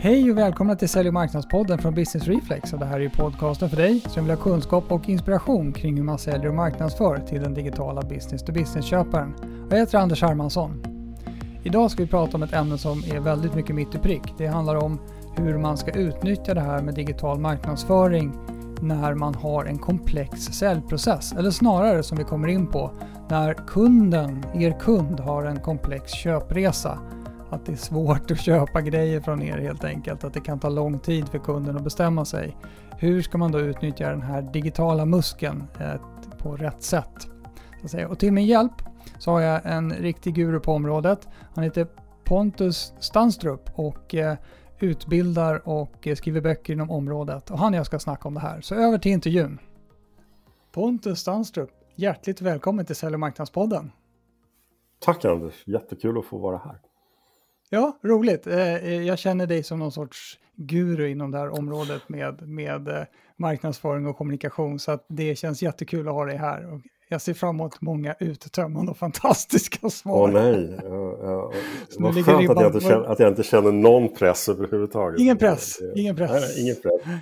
Hej och välkomna till Sälj och marknadspodden från Business Reflex. Och det här är podcasten för dig som vill ha kunskap och inspiration kring hur man säljer och marknadsför till den digitala business-to-business-köparen. Jag heter Anders Hermansson. Idag ska vi prata om ett ämne som är väldigt mycket mitt i prick. Det handlar om hur man ska utnyttja det här med digital marknadsföring när man har en komplex säljprocess. Eller snarare som vi kommer in på, när kunden, er kund, har en komplex köpresa att det är svårt att köpa grejer från er helt enkelt. Att det kan ta lång tid för kunden att bestämma sig. Hur ska man då utnyttja den här digitala muskeln eh, på rätt sätt? Och till min hjälp så har jag en riktig guru på området. Han heter Pontus Stanstrup och eh, utbildar och eh, skriver böcker inom området. Och han och jag ska snacka om det här. Så över till intervjun. Pontus Stanstrup, hjärtligt välkommen till Sälj och marknadspodden. Tack Anders, jättekul att få vara här. Ja, roligt. Eh, eh, jag känner dig som någon sorts guru inom det här området med, med eh, marknadsföring och kommunikation. Så att det känns jättekul att ha dig här. Och jag ser fram emot många uttömmande och fantastiska svar. Åh nej, ja, ja. vad skönt att jag, inte känner, att jag inte känner någon press överhuvudtaget. Ingen press, ingen press. Nej, ingen press.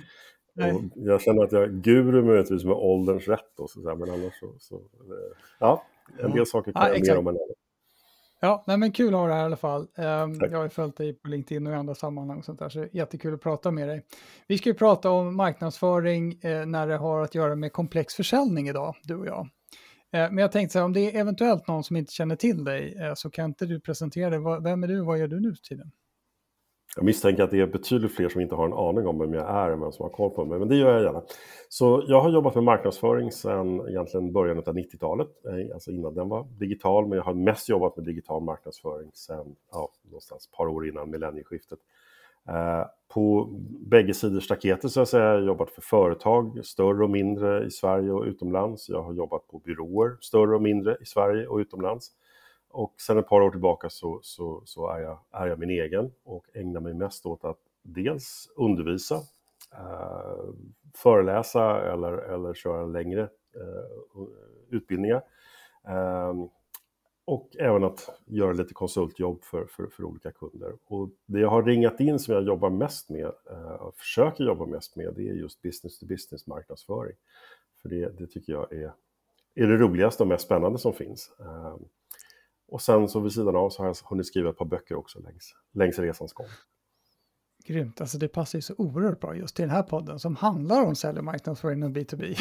Nej. jag känner att jag är guru möjligtvis med ålderns rätt. Och så, men annars så, så ja, en del saker kan ja, jag mer om än annat. Ja, nej, men kul att ha dig här i alla fall. Um, jag har ju följt dig på LinkedIn och i andra sammanhang och sånt där, så jättekul att prata med dig. Vi ska ju prata om marknadsföring eh, när det har att göra med komplex försäljning idag, du och jag. Eh, men jag tänkte så här, om det är eventuellt någon som inte känner till dig, eh, så kan inte du presentera dig. Vem är du och vad gör du nu för tiden? Jag misstänker att det är betydligt fler som inte har en aning om vem jag är än vem som har koll på mig, men det gör jag gärna. Så jag har jobbat med marknadsföring sedan egentligen början av 90-talet, eh, alltså innan den var digital, men jag har mest jobbat med digital marknadsföring sedan ja, någonstans ett par år innan millennieskiftet. Eh, på bägge sidor staketet så att säga, jag har jobbat för företag, större och mindre i Sverige och utomlands. Jag har jobbat på byråer, större och mindre i Sverige och utomlands. Och sen ett par år tillbaka så, så, så är, jag, är jag min egen och ägnar mig mest åt att dels undervisa, eh, föreläsa eller, eller köra längre eh, utbildningar. Eh, och även att göra lite konsultjobb för, för, för, olika kunder. Och det jag har ringat in som jag jobbar mest med, eh, och försöker jobba mest med, det är just business to business marknadsföring. För det, det tycker jag är, är det roligaste och mest spännande som finns. Eh, och sen så vid sidan av så har jag hunnit skriva ett par böcker också längs, längs resans gång. Grymt, alltså det passar ju så oerhört bra just till den här podden som handlar om sälj och marknadsföring och B2B.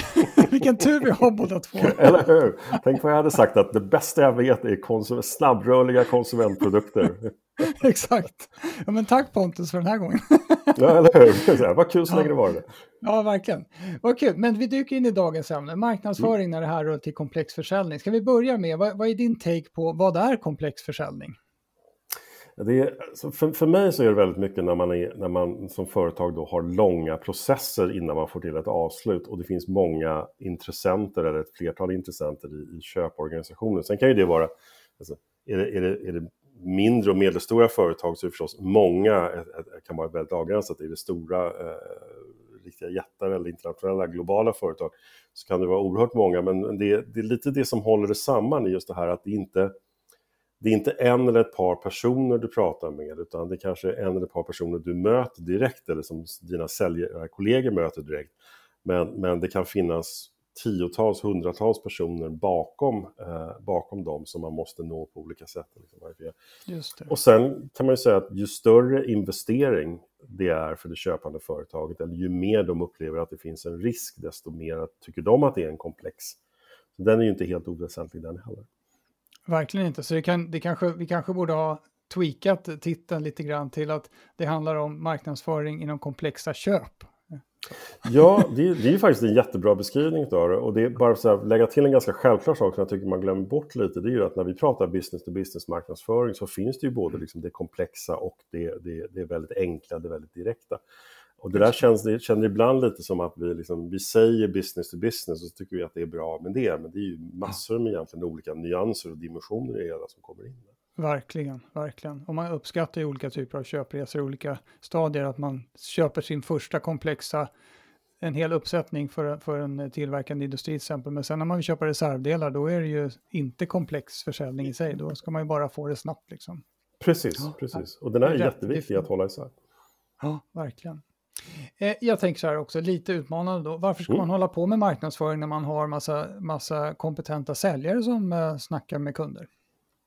Vilken tur vi har båda två. Eller hur? Tänk vad jag hade sagt att det bästa jag vet är konsum snabbrörliga konsumentprodukter. Exakt. Ja, men tack Pontus för den här gången. ja, eller hur? Vad kul så länge det var det. Ja, verkligen. Vad kul. Men vi dyker in i dagens ämne, marknadsföring mm. när det här rör till komplex försäljning. Ska vi börja med, vad, vad är din take på vad är komplex försäljning? Det är, för, för mig så är det väldigt mycket när man, är, när man som företag då har långa processer innan man får till ett avslut och det finns många intressenter eller ett flertal intressenter i, i köporganisationen. Sen kan ju det vara, alltså, är, det, är, det, är det mindre och medelstora företag så är det förstås många, eh, eh, kan vara väldigt avgränsat, i det stora eh, riktiga jättar eller internationella globala företag så kan det vara oerhört många men det, det är lite det som håller det samman i just det här att det inte det är inte en eller ett par personer du pratar med utan det kanske är en eller ett par personer du möter direkt eller som dina säljarkollegor möter direkt. Men, men det kan finnas tiotals, hundratals personer bakom, eh, bakom dem som man måste nå på olika sätt. Liksom. Och sen kan man ju säga att ju större investering det är för det köpande företaget, eller ju mer de upplever att det finns en risk, desto mer tycker de att det är en komplex. Så den är ju inte helt oväsentlig den heller. Verkligen inte, så det kan, det kanske, vi kanske borde ha tweakat titeln lite grann till att det handlar om marknadsföring inom komplexa köp. Ja, det är, det är ju faktiskt en jättebra beskrivning av det. Och det är bara att lägga till en ganska självklar sak som jag tycker man glömmer bort lite. Det är ju att när vi pratar business to business marknadsföring så finns det ju både liksom det komplexa och det, det, det väldigt enkla, det väldigt direkta. Och det där känns, det känner ibland lite som att vi, liksom, vi säger business to business och så tycker vi att det är bra med det. Men det är ju massor med egentligen olika nyanser och dimensioner i det hela som kommer in. Verkligen, verkligen. Och man uppskattar ju olika typer av köpresor, olika stadier, att man köper sin första komplexa, en hel uppsättning för, för en tillverkande industri till exempel. Men sen när man vill köpa reservdelar, då är det ju inte komplex försäljning i sig. Då ska man ju bara få det snabbt liksom. Precis, ja. precis. Och den är, är jätteviktig att hålla isär. Ja, verkligen. Eh, jag tänker så här också, lite utmanande då. Varför ska Mm. man hålla på med marknadsföring när man har massa, massa kompetenta säljare som eh, snackar med kunder?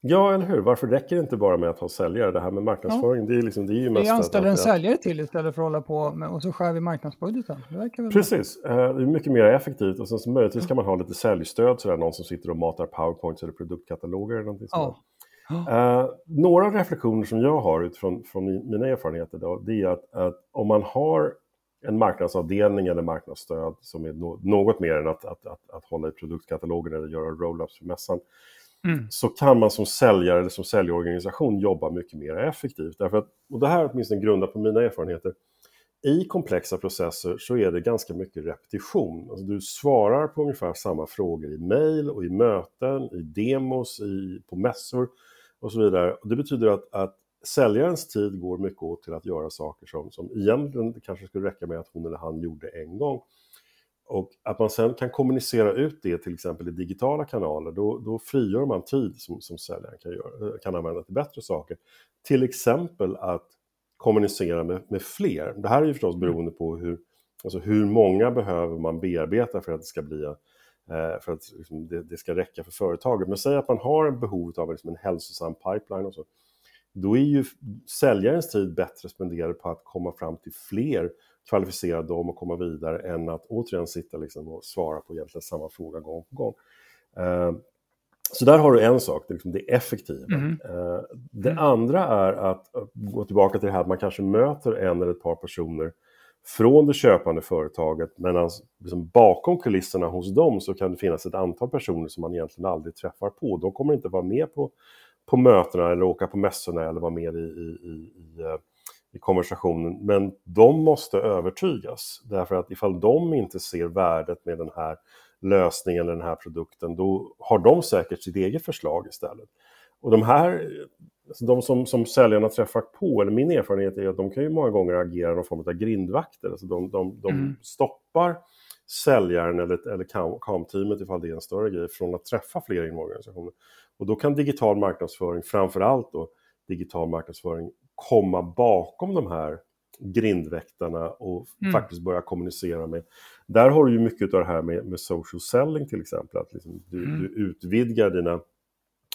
Ja, eller hur? Varför räcker det inte bara med att ha säljare? Det här med marknadsföring, det, är liksom, det är ju mest... Vi anställer en säljare till istället för att hålla på med, och så skär vi marknadsbudgeten. Det. Precis, eh, det är mycket mer effektivt. Och sen så möjligtvis kan man ha lite säljstöd, sådär, någon som sitter och matar powerpoints eller produktkataloger eller någonting sånt. Ja. Eh, några reflektioner som jag har utifrån från mi- mina erfarenheter då, det är att, att om man har en marknadsavdelning eller marknadsstöd som är no- något mer än att, att, att, att hålla i produktkatalogen eller göra roll-ups för mässan, Mm. så kan man som säljare eller som säljorganisation jobba mycket mer effektivt. Därför att, och det här är åtminstone grundat på mina erfarenheter, i komplexa processer så är det ganska mycket repetition. Alltså du svarar på ungefär samma frågor i mejl och i möten, i demos, i, på mässor och så vidare. Och det betyder att, att säljarens tid går mycket åt till att göra saker som, som egentligen kanske skulle räcka med att hon eller han gjorde en gång. Och att man sen kan kommunicera ut det till exempel i digitala kanaler, då, då frigör man tid som, som säljaren kan, göra, kan använda till bättre saker. Till exempel att kommunicera med, med fler. Det här är ju förstås beroende på hur, alltså hur många behöver man bearbeta för att det ska bli eh, för att liksom, det, det ska räcka för företaget. Men säg att man har en behov av liksom, en hälsosam pipeline och så. Då är ju säljarens tid bättre spenderad på att komma fram till fler kvalificera dem och komma vidare än att återigen sitta liksom och svara på egentligen samma fråga gång på gång. Eh, så där har du en sak, det är, liksom det effektiva. Eh, det andra är att gå tillbaka till det här att man kanske möter en eller ett par personer från det köpande företaget, medan liksom bakom kulisserna hos dem så kan det finnas ett antal personer som man egentligen aldrig träffar på. De kommer inte vara med på, på mötena eller åka på mässorna eller vara med i, i, i, i, eh, i konversationen. Men de måste övertygas, därför att ifall de inte ser värdet med den här lösningen eller den här produkten, då har de säkert sitt eget förslag istället. Och de här, alltså de som, som säljarna träffar på, eller min erfarenhet är att de kan ju många gånger agera någon form av grindvakter. Alltså de, de, de Mm. stoppar säljaren eller, eller kam-teamet, ifall det är en större grej, från att träffa fler inom organisationen. Och då kan digital marknadsföring, framförallt då digital marknadsföring, komma bakom de här grindväktarna och Mm. faktiskt börja kommunicera med. Där har du ju mycket av det här med, med social selling till exempel, att liksom du, Mm. du utvidgar dina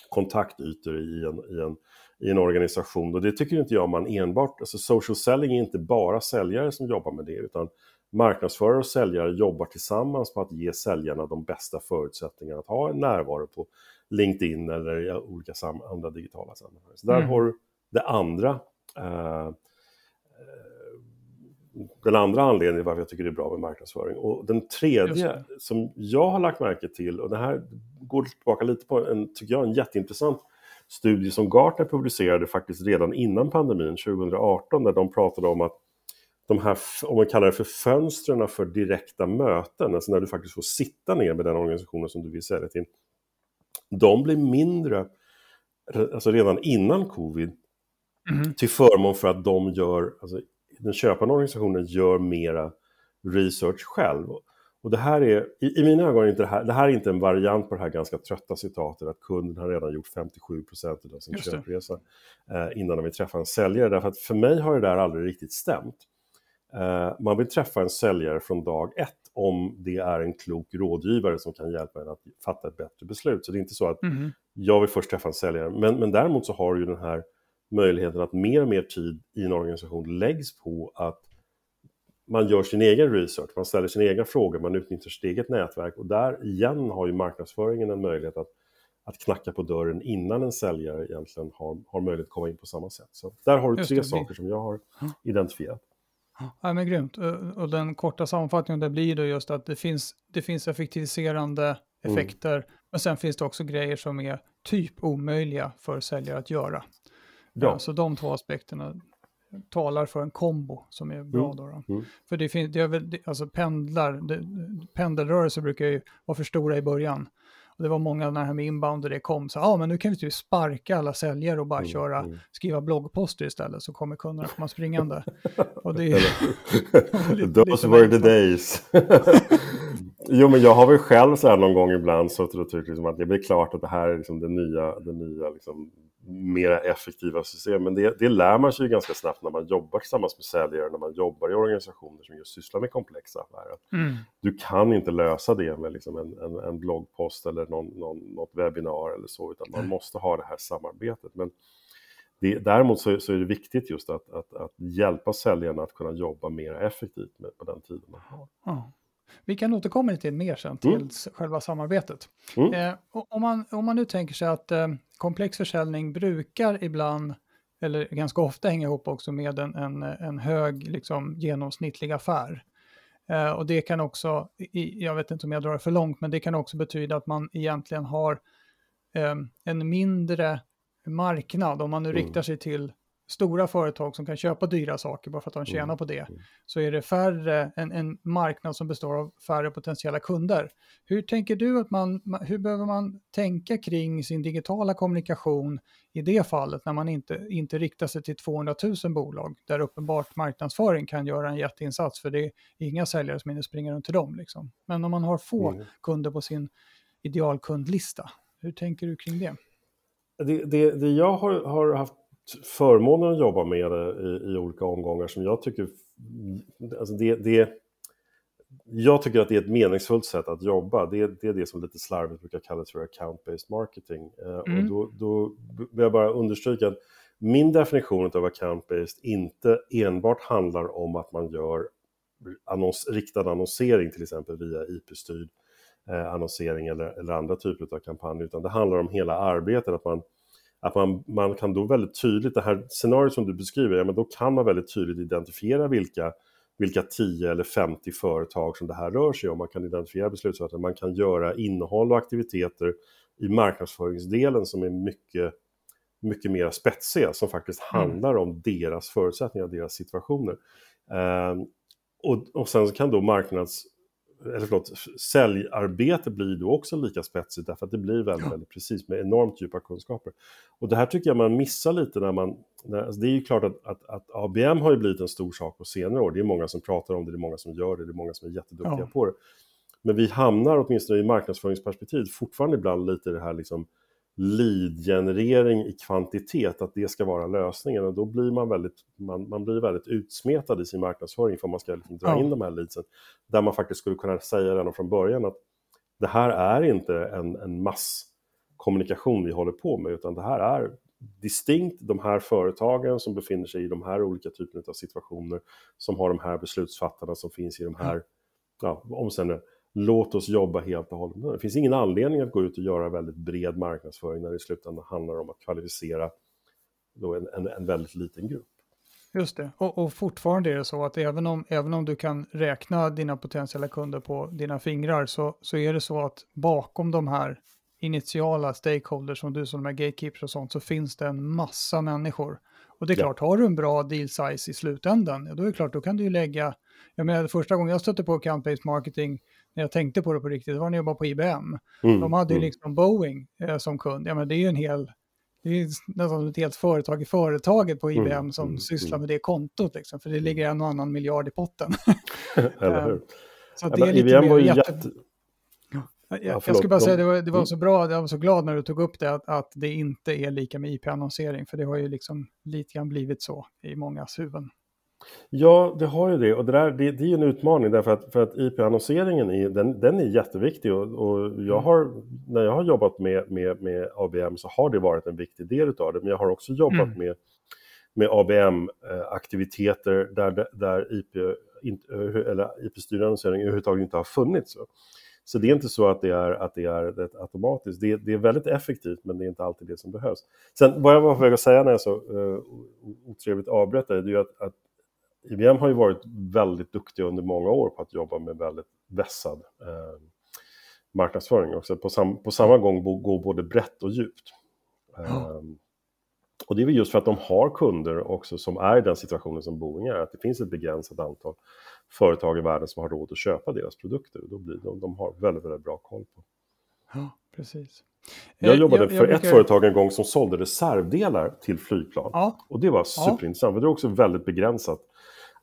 kontaktytor i en, i, en, i en organisation. Och det tycker inte jag man enbart, alltså social selling är inte bara säljare som jobbar med det, utan marknadsförare och säljare jobbar tillsammans på att ge säljarna de bästa förutsättningarna att ha en närvaro på LinkedIn eller i olika andra digitala sammanhang. Så där Mm. har du det andra den andra anledningen varför jag tycker det är bra med marknadsföring. Och den tredje som jag har lagt märke till, och det här går tillbaka lite på en, tycker jag, en jätteintressant studie som Gartner publicerade faktiskt redan innan pandemin, 2018, där de pratade om att de här, om man kallar det för fönstren för direkta möten, alltså när du faktiskt får sitta ner med den organisationen som du vill sälja till, de blir mindre, alltså redan innan covid, Mhm. till förmån för att de gör, alltså den köpande organisationen gör mera research själv. Och det här är, i, i mina ögon är inte det här, det här är inte en variant på det här ganska trötta citatet att kunden har redan gjort 57% av sin Just köpresa eh, innan de vill träffa en säljare. Därför att för mig har det där aldrig riktigt stämt. Eh, man vill träffa en säljare från dag ett om det är en klok rådgivare som kan hjälpa en att fatta ett bättre beslut. Så det är inte så att Mhm. jag vill först träffa en säljare. Men, men däremot så har du ju den här möjligheten att mer och mer tid i en organisation läggs på att man gör sin egen research, man ställer sina egna frågor, man utnyttjar sitt eget nätverk och där igen har ju marknadsföringen en möjlighet att, att knacka på dörren innan en säljare egentligen har, har möjlighet att komma in på samma sätt. Så där har du tre det, det- saker som jag har identifierat. Ja, men grymt. Och- Och den korta sammanfattningen där blir då just att det finns, det finns effektiviserande Mm. effekter, men sen finns det också grejer som är typ omöjliga för säljare att göra. Ja. Så de två aspekterna talar för en kombo som är bra. Mm. Då, då. Mm. För det finns, det är väl, alltså pendlar, det, pendelrörelser brukar ju vara för stora i början. Och det var många när det här med inbound och det kom, så ja ah, men nu kan vi typ sparka alla säljare och bara Mm, köra, mm. skriva bloggposter istället så kommer kunderna komma springande. och det är, Lite- Those were the days. jo, men jag har väl själv så här någon gång ibland suttit och tyckt liksom att det blir klart att det här är liksom det nya, det nya liksom mera effektiva system. Men det, det lär man sig ganska snabbt när man jobbar tillsammans med säljare, när man jobbar i organisationer som just sysslar med komplexa affärer. Mm. Du kan inte lösa det med liksom en, en, en bloggpost eller någon, någon, något webbinar eller så, utan man måste ha det här samarbetet. Men det, däremot så, så, är det viktigt just att, att, att hjälpa säljarna att kunna jobba mer effektivt med, på den tiden man har. Ja. Vi kan återkomma lite mer sen till mm. själva samarbetet. Mm. Eh, om, man, om man nu tänker sig att eh, komplex försäljning brukar ibland, eller ganska ofta hänga ihop också med en, en, en hög liksom, genomsnittlig affär. Eh, och det kan också, i, jag vet inte om jag drar det för långt, men det kan också betyda att man egentligen har eh, en mindre marknad, om man nu mm. riktar sig till stora företag som kan köpa dyra saker bara för att de tjänar mm. på det, mm. så är det färre, en, en marknad som består av färre potentiella kunder. Hur tänker du att man, hur behöver man tänka kring sin digitala kommunikation i det fallet när man inte, inte riktar sig till 200 000 bolag där uppenbart marknadsföring kan göra en jätteinsats för det är inga säljare som hinner springa runt till dem. Liksom. Men om man har få mm. kunder på sin idealkundlista, hur tänker du kring det? Det, det, det jag har, har haft förmånen att jobba med det i, i olika omgångar som jag tycker, alltså det, det, jag tycker att det är ett meningsfullt sätt att jobba. Det, det är det som lite slarvigt brukar kallas för account-based marketing. Eh, mm. Och då, då vill jag bara understryka att min definition av account-based inte enbart handlar om att man gör annons, riktad annonsering till exempel via IP-styrd eh, annonsering eller, eller andra typer av kampanjer, utan det handlar om hela arbetet, att man att man, man kan då väldigt tydligt, det här scenariot som du beskriver, ja, men då kan man väldigt tydligt identifiera vilka, vilka 10 eller 50 företag som det här rör sig om. Man kan identifiera beslutsfattare, man kan göra innehåll och aktiviteter i marknadsföringsdelen som är mycket, mycket mer spetsiga, som faktiskt mm. handlar om deras förutsättningar, deras situationer. Eh, och, och sen kan då marknads eller förlåt, säljarbete blir då också lika spetsigt därför att det blir väldigt, ja. väldigt precis med enormt djupa kunskaper. Och det här tycker jag man missar lite när man, när, alltså det är ju klart att, att, att, ABM har ju blivit en stor sak på senare år, det är många som pratar om det, det är många som gör det, det är många som är jätteduktiga ja. på det. Men vi hamnar åtminstone i marknadsföringsperspektiv fortfarande ibland lite i det här liksom lead-generering i kvantitet, att det ska vara lösningen. Och då blir man väldigt, man, man blir väldigt utsmetad i sin marknadsföring för man ska liksom dra in de här leadsen. Där man faktiskt skulle kunna säga redan från början att det här är inte en, en masskommunikation vi håller på med, utan det här är distinkt de här företagen som befinner sig i de här olika typerna av situationer, som har de här beslutsfattarna som finns i de här ja, omständigheterna låt oss jobba helt och hållet. Det finns ingen anledning att gå ut och göra väldigt bred marknadsföring när det i slutändan handlar om att kvalificera en, en, en väldigt liten grupp. Just det, och, och, fortfarande är det så att även om, även om du kan räkna dina potentiella kunder på dina fingrar så, så är det så att bakom de här initiala stakeholders som du som de här gatekeepers och sånt så finns det en massa människor. Och det är klart, har du en bra deal size i slutändan, då är det klart, då kan du ju lägga, jag menar första gången jag stötte på account-based marketing när jag tänkte på det på riktigt, det var när jag jobbade på IBM. Mm, de hade ju mm. liksom Boeing eh, som kund. Ja, men det är ju en hel, det är nästan ett helt företag i företaget på IBM mm, som mm, sysslar mm. med det kontot, liksom, för det ligger en och annan miljard i potten. Eller hur? Så det är lite IBM var ju jätte... jätte... Ja, jag, jag skulle bara säga, det var, det var så bra, jag var så glad när du tog upp det, att, att det inte är lika med IP-annonsering, för det har ju liksom lite grann blivit så i mångas huvuden. Ja, det har ju det. Och det, där, det, det är en utmaning därför att, för att IP-annonseringen är, den, den är jätteviktig. Och, och jag mm. har, när jag har jobbat med, med, med ABM så har det varit en viktig del av det. Men jag har också jobbat mm. med, med ABM-aktiviteter där, där IP, eller IP-styrd annonsering överhuvudtaget inte har funnits. Så det är inte så att det är, att det är det automatiskt. Det, det, är väldigt effektivt, men det är inte alltid det som behövs. Sen vad jag var på väg att säga när jag så uh, otrevligt avbröt det, det är ju att, att IBM har ju varit väldigt duktiga under många år på att jobba med väldigt vässad eh, marknadsföring också. På, sam på samma gång gå både brett och djupt. Eh, och det är väl just för att de har kunder också som är i den situationen som Boeing är, att det finns ett begränsat antal företag i världen som har råd att köpa deras produkter. Och då blir de, de har väldigt, väldigt bra koll på. Ja, precis. Jag eh, jobbade jag, jag för brukar... ett företag en gång som sålde reservdelar till flygplan. Ja. Och det var superintressant, ja. för det är också väldigt begränsat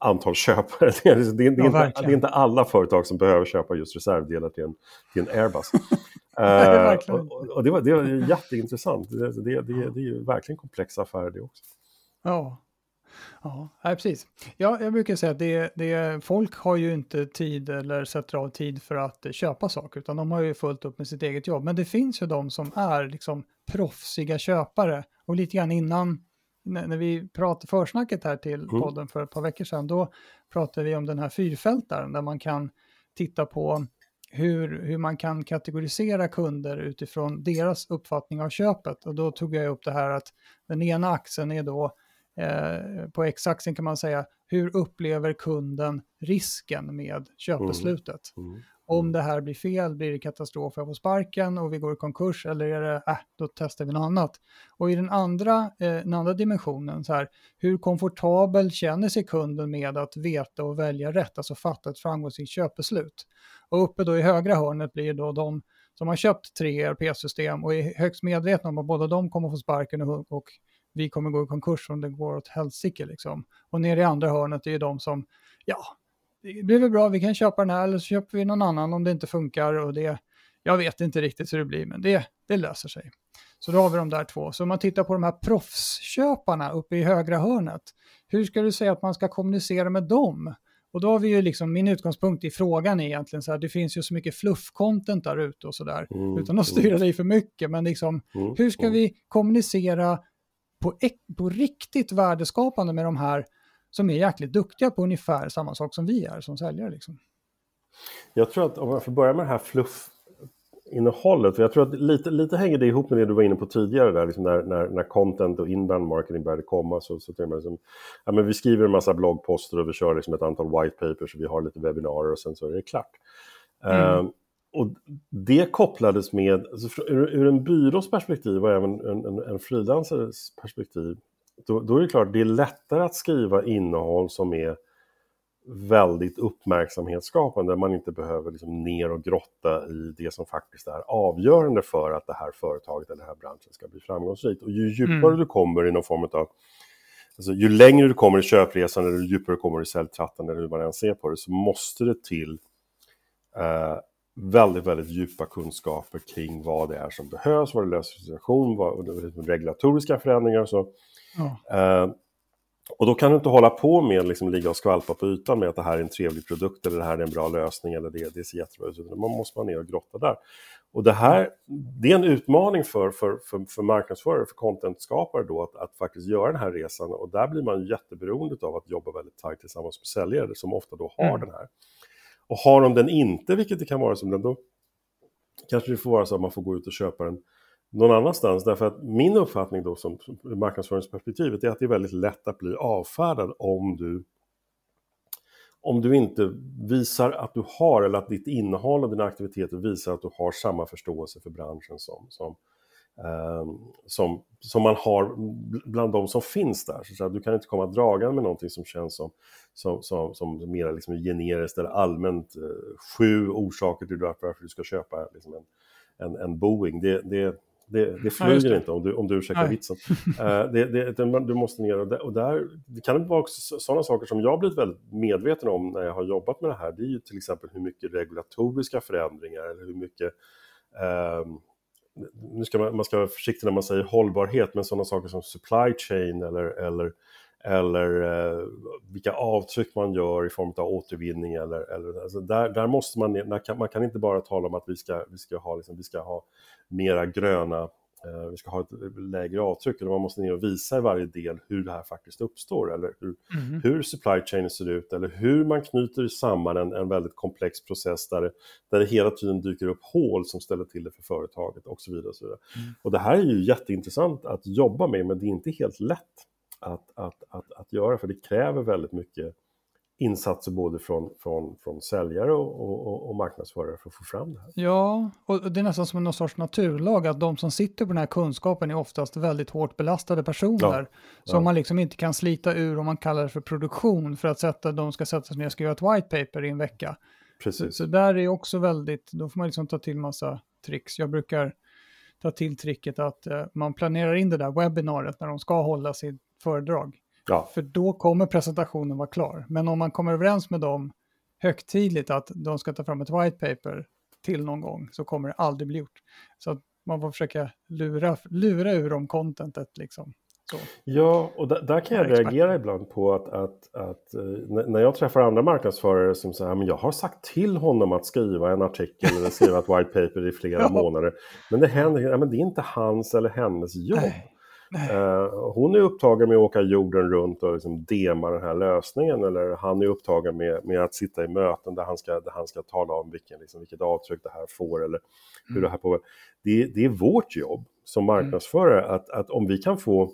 antal köpare. Det är, det, det, är inte, det är, inte, alla företag som behöver köpa just reservdelar till en, till en Airbus. uh, och, och, det var, det var jätteintressant. Det, det, det, det är ju verkligen komplexa affärer det också. Ja, Ja, precis. Ja, jag brukar säga att det, det, folk har ju inte tid eller sätter av tid för att köpa saker, utan de har ju fullt upp med sitt eget jobb. Men det finns ju de som är liksom proffsiga köpare. Och lite grann innan, när vi pratade försnacket här till mm. podden för ett par veckor sedan, då pratade vi om den här fyrfältaren där man kan titta på hur, hur man kan kategorisera kunder utifrån deras uppfattning av köpet. Och då tog jag upp det här att den ena axeln är då eh, på x-axeln kan man säga, hur upplever kunden risken med köpbeslutet? Mm. Mm. Om det här blir fel, blir det katastrof, jag får sparken och vi går i konkurs eller är det, äh, då testar vi något annat. Och i den andra, eh, den andra dimensionen, så här, hur komfortabel känner sig kunden med att veta och välja rätt, alltså fatta ett framgångsrikt köpbeslut? Och uppe då i högra hörnet blir det då de som har köpt tre ERP-system och är högst medvetna om att båda de kommer få sparken och, och vi kommer gå i konkurs om det går åt helsike. Liksom. Och nere i andra hörnet är ju de som, ja, det blir väl bra, vi kan köpa den här eller så köper vi någon annan om det inte funkar. Och det, jag vet inte riktigt hur det blir, men det, det löser sig. Så då har vi de där två. Så om man tittar på de här proffsköparna uppe i högra hörnet, hur ska du säga att man ska kommunicera med dem? Och då har vi ju liksom, min utgångspunkt i frågan är egentligen så här, det finns ju så mycket fluff-content där ute och sådär, mm, utan att styra mm. dig för mycket, men liksom, mm, hur ska mm. vi kommunicera på, på riktigt värdeskapande med de här som är jäkligt duktiga på ungefär samma sak som vi är som säljare. Liksom. Jag tror att om jag får börja med det här fluff-innehållet, för jag tror att lite, lite hänger det ihop med det du var inne på tidigare, där, liksom när, när, när content och inbound marketing började komma. Så, så man liksom, ja, men vi skriver en massa bloggposter och vi kör liksom ett antal white papers och vi har lite webbinarier och sen så är det klart. Mm. Uh, och det kopplades med, alltså ur, ur, en byrås perspektiv och även en, en, en frilansares perspektiv, då, då, är det klart det är lättare att skriva innehåll som är väldigt uppmärksamhetsskapande, där man inte behöver liksom ner och grotta i det som faktiskt är avgörande för att det här företaget eller den här branschen ska bli framgångsrikt. Och ju djupare mm. du kommer i någon form av Alltså, ju längre du kommer i köpresan eller ju djupare du kommer i säljtratten eller hur man än ser på det så måste det till eh, väldigt, väldigt djupa kunskaper kring vad det är som behövs, vad det löser situation, vad regulatoriska förändringar och så. Ja. Eh, och då kan du inte hålla på med liksom ligga och skvalpa på ytan med att det här är en trevlig produkt eller det här är en bra lösning eller det, det ser jättebra ut. Man måste vara ner och grotta där. Och det här, det är en utmaning för, för, för, för marknadsförare, för contentskapare då att, att faktiskt göra den här resan och där blir man jätteberoende av att jobba väldigt tajt tillsammans med säljare som ofta då har mm. den här och har de den inte, vilket det kan vara som den, då kanske det får vara så att man får gå ut och köpa den någon annanstans. Därför att min uppfattning då som marknadsföringsperspektivet är att det är väldigt lätt att bli avfärdad om du om du inte visar att du har, eller att ditt innehåll och dina aktiviteter visar att du har samma förståelse för branschen som, som, ehm, som, som man har bland de som finns där. Så att du kan inte komma dragande med någonting som känns som, som, som, som mer liksom generiskt eller allmänt eh, sju orsaker till varför du ska köpa liksom en, en, en Boeing. Det, det, det, det flyger ja, inte om du, om du ursäktar vitsen. Uh, det, det, du måste ner och, där, och där, det kan vara också sådana saker som jag blivit väldigt medveten om när jag har jobbat med det här. Det är ju till exempel hur mycket regulatoriska förändringar eller hur mycket um, nu ska man, man ska vara försiktig när man säger hållbarhet, men sådana saker som supply chain eller, eller, eller eh, vilka avtryck man gör i form av återvinning. Eller, eller, alltså där, där måste man, man kan inte bara tala om att vi ska, vi ska, ha, liksom, vi ska ha mera gröna Eh, vi ska ha ett lägre avtryck, eller man måste ner och visa i varje del hur det här faktiskt uppstår, eller hur, mm. hur supply chain ser ut, eller hur man knyter samman en, en väldigt komplex process där det, där det hela tiden dyker upp hål som ställer till det för företaget och så vidare. Och, så vidare. Mm. och det här är ju jätteintressant att jobba med, men det är inte helt lätt att, att, att, att göra, för det kräver väldigt mycket insatser både från, från, från säljare och, och, och, marknadsförare för att få fram det här. Ja, och det är nästan som en sorts naturlag att de som sitter på den här kunskapen är oftast väldigt hårt belastade personer ja, som ja. man liksom inte kan slita ur om man kallar det för produktion för att sätta, de ska sätta sig ner och skriva ett white paper i en vecka. Precis. Så, så där är också väldigt, då får man liksom ta till massa tricks. Jag brukar ta till tricket att uh, man planerar in det där webbinariet när de ska hålla sitt föredrag. Ja. För då kommer presentationen vara klar. Men om man kommer överens med dem högtidligt att de ska ta fram ett white paper till någon gång så kommer det aldrig bli gjort. Så att man får försöka lura, lura ur dem contentet liksom. Så. Ja, och där, där kan jag reagera ibland på att, att, att eh, när jag träffar andra marknadsförare som säger att jag har sagt till honom att skriva en artikel eller skriva ett white paper i flera ja. månader. Men det händer, men det är inte hans eller hennes jobb. Nej. Uh, hon är upptagen med att åka jorden runt och liksom dema den här lösningen eller han är upptagen med, med att sitta i möten där han ska, där han ska tala om vilken, liksom, vilket avtryck det här får eller hur mm. det här påverkar. Det, det är vårt jobb som mm. marknadsförare att, att om vi kan få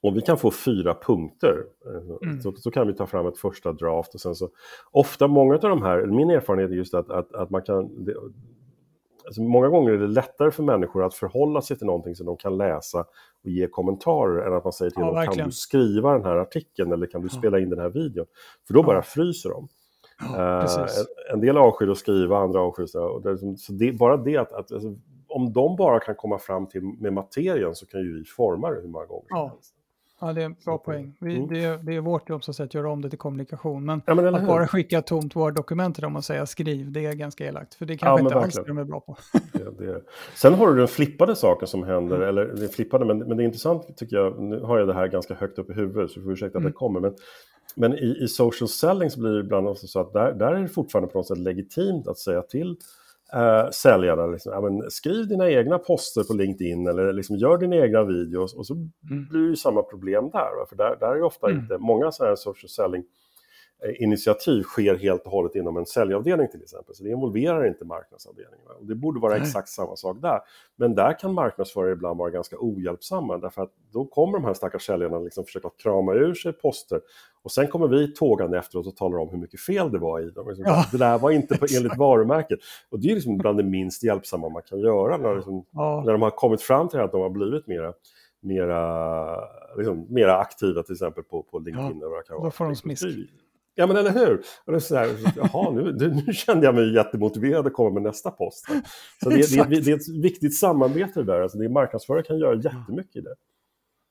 om vi kan få fyra punkter eh, mm. så, så, kan vi ta fram ett första draft och sen så ofta många av de här, min erfarenhet är just att, att, att man kan det, alltså många gånger är det lättare för människor att förhålla sig till någonting som de kan läsa och ge kommentarer än att man säger till ja, dem, verkligen. kan du skriva den här artikeln eller kan du ja. spela in den här videon? För då bara fryser de. Ja, uh, en, en, del avskyr att skriva, andra avskyr att det, liksom, så det, bara det att, att alltså, om de bara kan komma fram till med materien så kan ju vi forma det hur många gånger som helst. Ja, det är en bra poäng. Vi, mm. det, är, det är vårt jobb så att göra om det till kommunikation. Men, ja, men att bara skicka tomt Word-dokument till dem och säga skriv, det är ganska elakt. För det kanske ja, inte verkligen. alls de är bra på. det, det. Sen har du den flippade saken som händer, mm. eller det flippade, men, men det är intressant tycker jag, nu har jag det här ganska högt upp i huvudet så du får ursäkta mm. att det kommer. Men, men i, i social selling så blir det ibland också så att där, där är det fortfarande på något sätt legitimt att säga till äh, säljarna. Liksom, ja, men skriv dina egna poster på LinkedIn eller liksom, gör dina egna videos och så mm. blir det ju samma problem där. Va? För där, där är ofta mm. inte, många sådana här social selling Eh, initiativ sker helt och hållet inom en säljavdelning till exempel. Så det involverar inte marknadsavdelningen. Och det borde vara Nej. exakt samma sak där. Men där kan marknadsförare ibland vara ganska ohjälpsamma därför att då kommer de här stackars säljarna liksom försöka krama ur sig poster och sen kommer vi tågande efteråt och talar om hur mycket fel det var i dem. Liksom, ja. Det där var inte på, enligt varumärket. Och det är liksom bland det minst hjälpsamma man kan göra när, liksom, ja. när de har kommit fram till att de har blivit mera mera, liksom, mera aktiva till exempel på, på LinkedIn. Ja, eller vad det kan vara. Då får de smisk. Ja men eller hur? Och det är så här, jaha, nu, nu kände jag mig jättemotiverad att komma med nästa post. Så det, det, det, det är ett viktigt samarbete där, alltså det marknadsförare kan göra jättemycket i det.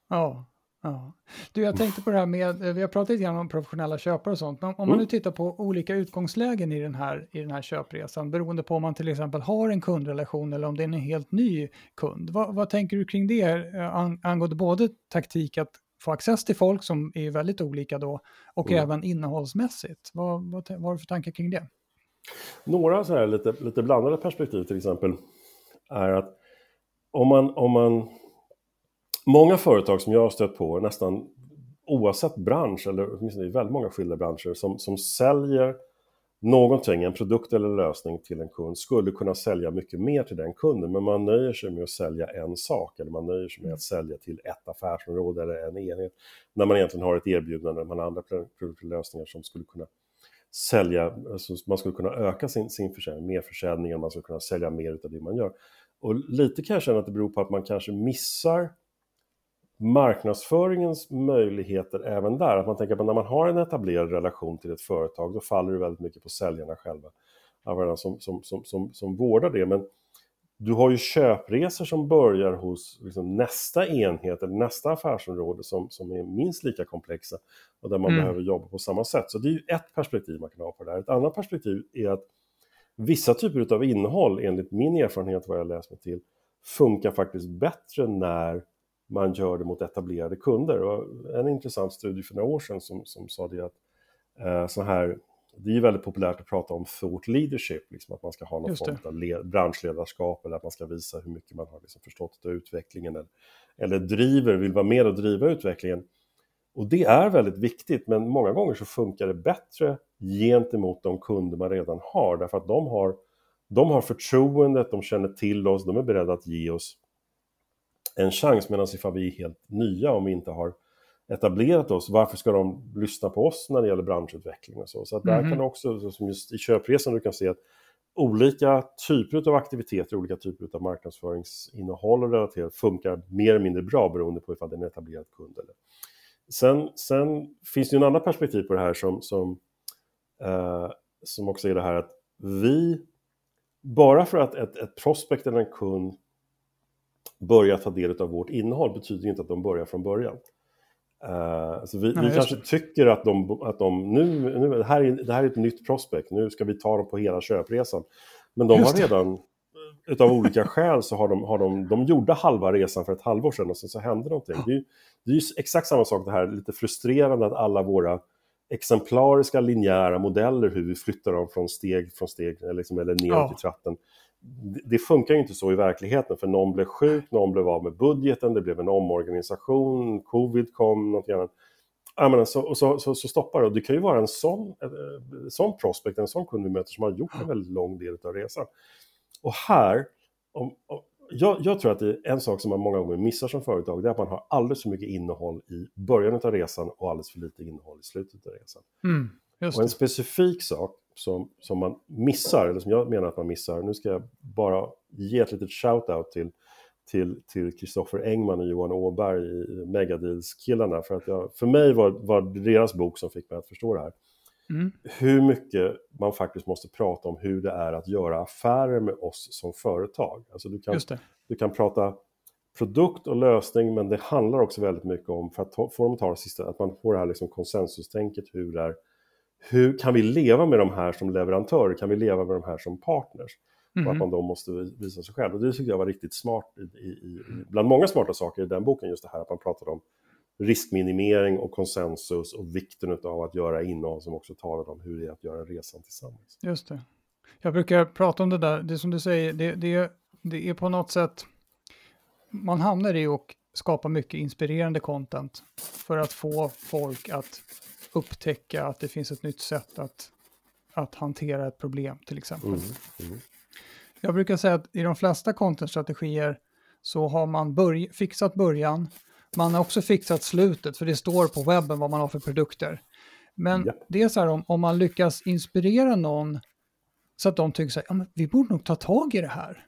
Ja, ja. Du, jag tänkte på det här med, vi har pratat lite grann om professionella köpare och sånt, men om man mm. nu tittar på olika utgångslägen i den, här, i den här köpresan, beroende på om man till exempel har en kundrelation eller om det är en helt ny kund. Vad, vad tänker du kring det eh, angående både taktik att få access till folk som är väldigt olika då och mm. även innehållsmässigt. Vad, vad, vad har du för tankar kring det? Några så här lite, lite blandade perspektiv till exempel är att om man, om man... Många företag som jag har stött på, nästan oavsett bransch, eller åtminstone i väldigt många skilda branscher, som, som säljer någonting, en produkt eller lösning till en kund skulle kunna sälja mycket mer till den kunden, men man nöjer sig med att sälja en sak eller man nöjer sig med att sälja till ett affärsområde eller en enhet när man egentligen har ett erbjudande, man har andra produktlösningar som skulle kunna sälja, alltså man skulle kunna öka sin, sin försäljning, mer försäljning, man skulle kunna sälja mer av det man gör. Och lite kan jag känna att det beror på att man kanske missar marknadsföringens möjligheter även där. Att man tänker att när man har en etablerad relation till ett företag då faller det väldigt mycket på säljarna själva. Som, som, som, som, som vårdar det. Men du har ju köpresor som börjar hos liksom nästa enhet eller nästa affärsområde som, som är minst lika komplexa och där man mm. behöver jobba på samma sätt. Så det är ju ett perspektiv man kan ha på det här. Ett annat perspektiv är att vissa typer av innehåll, enligt min erfarenhet vad jag läst mig till, funkar faktiskt bättre när man gör det mot etablerade kunder. Och en intressant studie för några år sedan som, som sa det att eh, så här, det är väldigt populärt att prata om thought leadership, liksom att man ska ha någon form av branschledarskap eller att man ska visa hur mycket man har liksom förstått av utvecklingen eller, eller driver, vill vara med och driva utvecklingen. Och det är väldigt viktigt, men många gånger så funkar det bättre gentemot de kunder man redan har, därför att de har, de har förtroendet, de känner till oss, de är beredda att ge oss en chans. Medan ifall vi är helt nya, om vi inte har etablerat oss, varför ska de lyssna på oss när det gäller branschutveckling och så? Så där mm. kan också, som just i köpresan, du kan se att olika typer av aktiviteter, olika typer av marknadsföringsinnehåll och relaterat funkar mer eller mindre bra beroende på ifall det är en etablerad kund eller Sen, sen finns det ju en annan perspektiv på det här som, som, eh, som också är det här att vi, bara för att ett, ett prospect eller en kund börjar ta del av vårt innehåll betyder inte att de börjar från början. Uh, så vi, Nej, vi kanske tycker att de, att de nu, nu det, här är, det här är ett nytt prospect, nu ska vi ta dem på hela köpresan. Men de har redan, utav olika skäl så har de, har de, de gjorde halva resan för ett halvår sedan och sen så hände någonting. Det är, det är ju exakt samma sak det här, lite frustrerande att alla våra exemplariska linjära modeller, hur vi flyttar dem från steg från steg liksom, eller ner ja. i tratten. Det, funkar ju inte så i verkligheten för någon blev sjuk, någon blev av med budgeten, det blev en omorganisation, covid kom, något annat. Ja, men så, så, så, så stoppar det. Och det kan ju vara en sån, en eh, sån prospect, en sån kund vi möter som har gjort en väldigt lång del av resan. Och här, om, om, jag, jag, tror att det är en sak som man många gånger missar som företag, det är att man har alldeles för mycket innehåll i början av resan och alldeles för lite innehåll i slutet av resan. Mm, och en specifik sak som, som man missar, eller som jag menar att man missar, nu ska jag bara ge ett litet shout-out till till till Kristoffer Engman och Johan Åberg i Megadeals-killarna. För, att jag, för mig var, var deras bok som fick mig att förstå det här. Mm. Hur mycket man faktiskt måste prata om hur det är att göra affärer med oss som företag. Alltså du, kan, du kan prata produkt och lösning men det handlar också väldigt mycket om, för att få dem att ta det sista, att man får det här liksom konsensustänket. Hur, det är, hur kan vi leva med de här som leverantörer? Kan vi leva med de här som partners? Mm. Och att mm. man då måste visa sig själv. Och det tycker jag var riktigt smart, i, i, i, bland många smarta saker i den boken, just det här att man pratade om riskminimering och konsensus och vikten av att göra innehåll som också talar om hur det är att göra resan tillsammans. Just det. Jag brukar prata om det där, det som du säger, det, det, det är på något sätt, man hamnar i att skapa mycket inspirerande content för att få folk att upptäcka att det finns ett nytt sätt att, att hantera ett problem till exempel. Mm, mm. Jag brukar säga att i de flesta contentstrategier så har man börj fixat början, man har också fixat slutet, för det står på webben vad man har för produkter. Men ja. det är så här om, om man lyckas inspirera någon så att de tycker så här, ja, men vi borde nog ta tag i det här.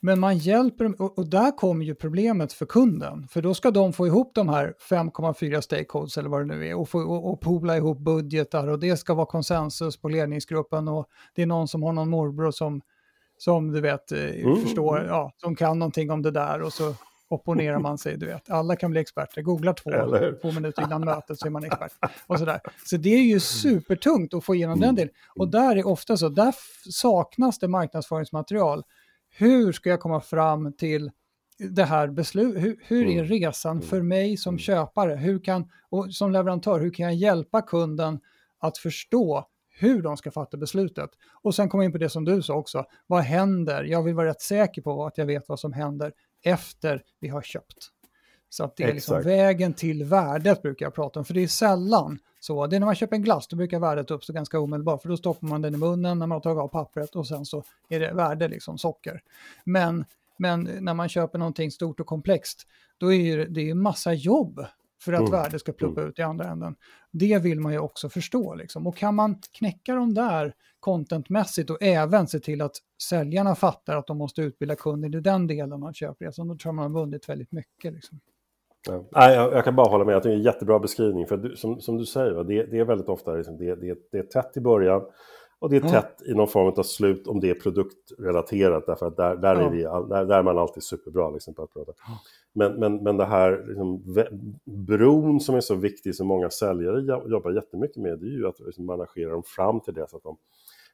Men man hjälper dem, och, och där kommer ju problemet för kunden. För då ska de få ihop de här 5,4 stakeholders eller vad det nu är och, få, och, och pola ihop budgetar och det ska vara konsensus på ledningsgruppen och det är någon som har någon morbror som, som du vet, eh, mm. förstår, ja, som kan någonting om det där och så opponerar man sig, du vet. Alla kan bli experter. Googla två, två minuter innan mötet så är man expert. Och sådär. Så det är ju supertungt att få igenom den mm. delen. Och där är ofta så, där saknas det marknadsföringsmaterial. Hur ska jag komma fram till det här beslutet? Hur, hur, är mm. resan mm. för mig som köpare? Hur kan, och som leverantör, hur kan jag hjälpa kunden att förstå hur de ska fatta beslutet. Och sen komma in på det som du sa också, vad händer? Jag vill vara rätt säker på att jag vet vad som händer efter vi har köpt. Så att det är liksom vägen till värdet brukar jag prata om, för det är sällan så. Det är när man köper en glass, då brukar värdet uppstå ganska omedelbart, för då stoppar man den i munnen när man har tagit av pappret och sen så är det värde, liksom socker. Men, men när man köper någonting stort och komplext, då är det, är massa jobb för att mm. värdet ska pluppa mm. ut i andra änden. Det vill man ju också förstå. Liksom. Och kan man knäcka dem där contentmässigt och även se till att säljarna fattar att de måste utbilda kunder i den delen av köpresan, då tror jag man har vunnit väldigt mycket. Liksom. Ja. Nej, jag, jag, kan bara hålla med, jag tycker det är en jättebra beskrivning. För du, som, som du säger, det, det, är väldigt ofta liksom, det, det, det är tätt i början och det är tätt mm. i någon form av slut om det är produktrelaterat, därför att där, där, ja. är, vi, där, där är man alltid superbra liksom, på att prata. Men, men, men det här liksom, bron som är så viktig som många säljare jobbar jättemycket med, det är ju att liksom, managera dem fram till det så att de,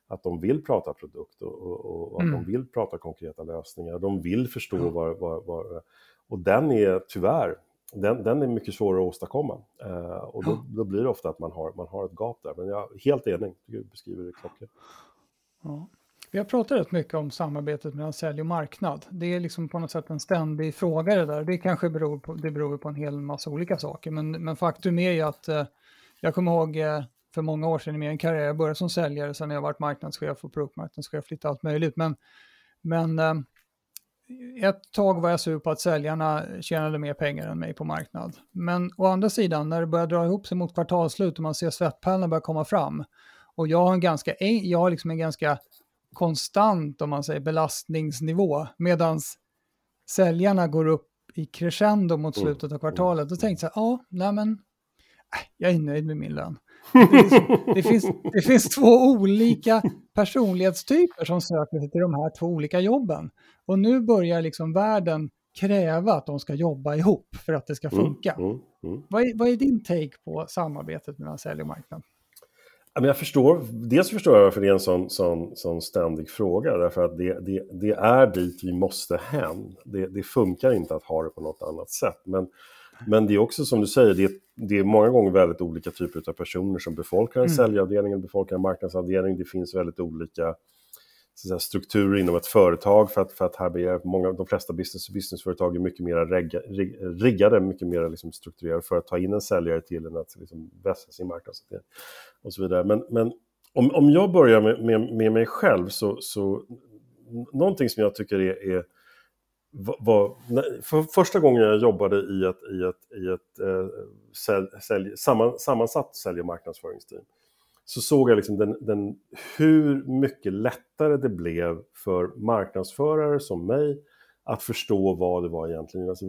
att de vill prata produkt och, och, och att mm. de vill prata konkreta lösningar. De vill förstå mm. vad, vad, vad... Och den är tyvärr, den, den är mycket svårare att åstadkomma. Uh, och då, då, blir det ofta att man har, man har ett gap där. Men jag är helt enig, du beskriver det klockrent. Ja. Vi har pratat rätt mycket om samarbetet mellan sälj och marknad. Det är liksom på något sätt en ständig fråga det där. Det kanske beror på, det beror på en hel massa olika saker. Men, men faktum är ju att eh, jag kommer ihåg eh, för många år sedan i min karriär, jag började som säljare, sen har jag varit marknadschef och produktmarknadschef, lite allt möjligt. Men, men eh, ett tag var jag sur på att säljarna tjänade mer pengar än mig på marknad. Men å andra sidan, när det börjar dra ihop sig mot kvartalsslut och man ser svettpärlorna börja komma fram, och jag har en ganska, jag har liksom en ganska konstant, om man säger, belastningsnivå, medan säljarna går upp i crescendo mot mm. slutet av kvartalet. Då tänkte jag, ja, nej men, äh, jag är nöjd med min lön. Det, det, finns, det finns två olika personlighetstyper som söker sig till de här två olika jobben. Och nu börjar liksom världen kräva att de ska jobba ihop för att det ska mm, funka. Mm, mm, mm. Vad, är, vad är din take på samarbetet mellan sälj och marknad? jag förstår, dels förstår jag varför det är en sån, sån, sån ständig fråga, därför att det, det, det är dit vi måste hän. Det, det, funkar inte att ha det på något annat sätt. Men, men det är också som du säger, det, det är många gånger väldigt olika typer av personer som befolkar en mm. säljavdelning, befolkar en marknadsavdelning. Det finns väldigt olika säga, strukturer inom ett företag för att, för att här blir många, de flesta business businessföretag är mycket mer regga, riggade, mycket mer liksom strukturerade för att ta in en säljare till än att liksom vässa sin marknadsavdelning och så vidare. Men, men om, om jag börjar med, med, med mig själv så, så någonting som jag tycker är, är var, för första gången jag jobbade i ett, i ett, i ett eh, sälj, sälj, samman, sammansatt sälj och marknadsföringsteam så såg jag liksom den, den, hur mycket lättare det blev för marknadsförare som mig att förstå vad det var egentligen. Alltså,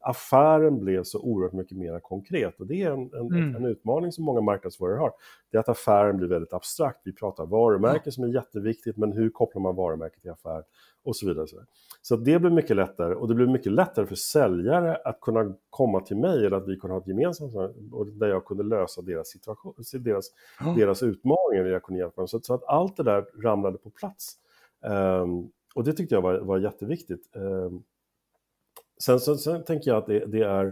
affären blev så oerhört mycket mer konkret och det är en, en, mm. en, utmaning som många marknadsförare har. Det är att affären blir väldigt abstrakt. Vi pratar varumärke som är jätteviktigt, men hur kopplar man varumärket till affär? Och så vidare. Så det blev mycket lättare och det blev mycket lättare för säljare att kunna komma till mig eller att vi kunde ha ett gemensamt där jag kunde lösa deras situation, deras, mm. deras utmaningar, jag kunde hjälpa dem. Så, så, att allt det där ramlade på plats. Um, och det tyckte jag var, var jätteviktigt. Ehm, sen, sen, sen, tänker jag att det, det är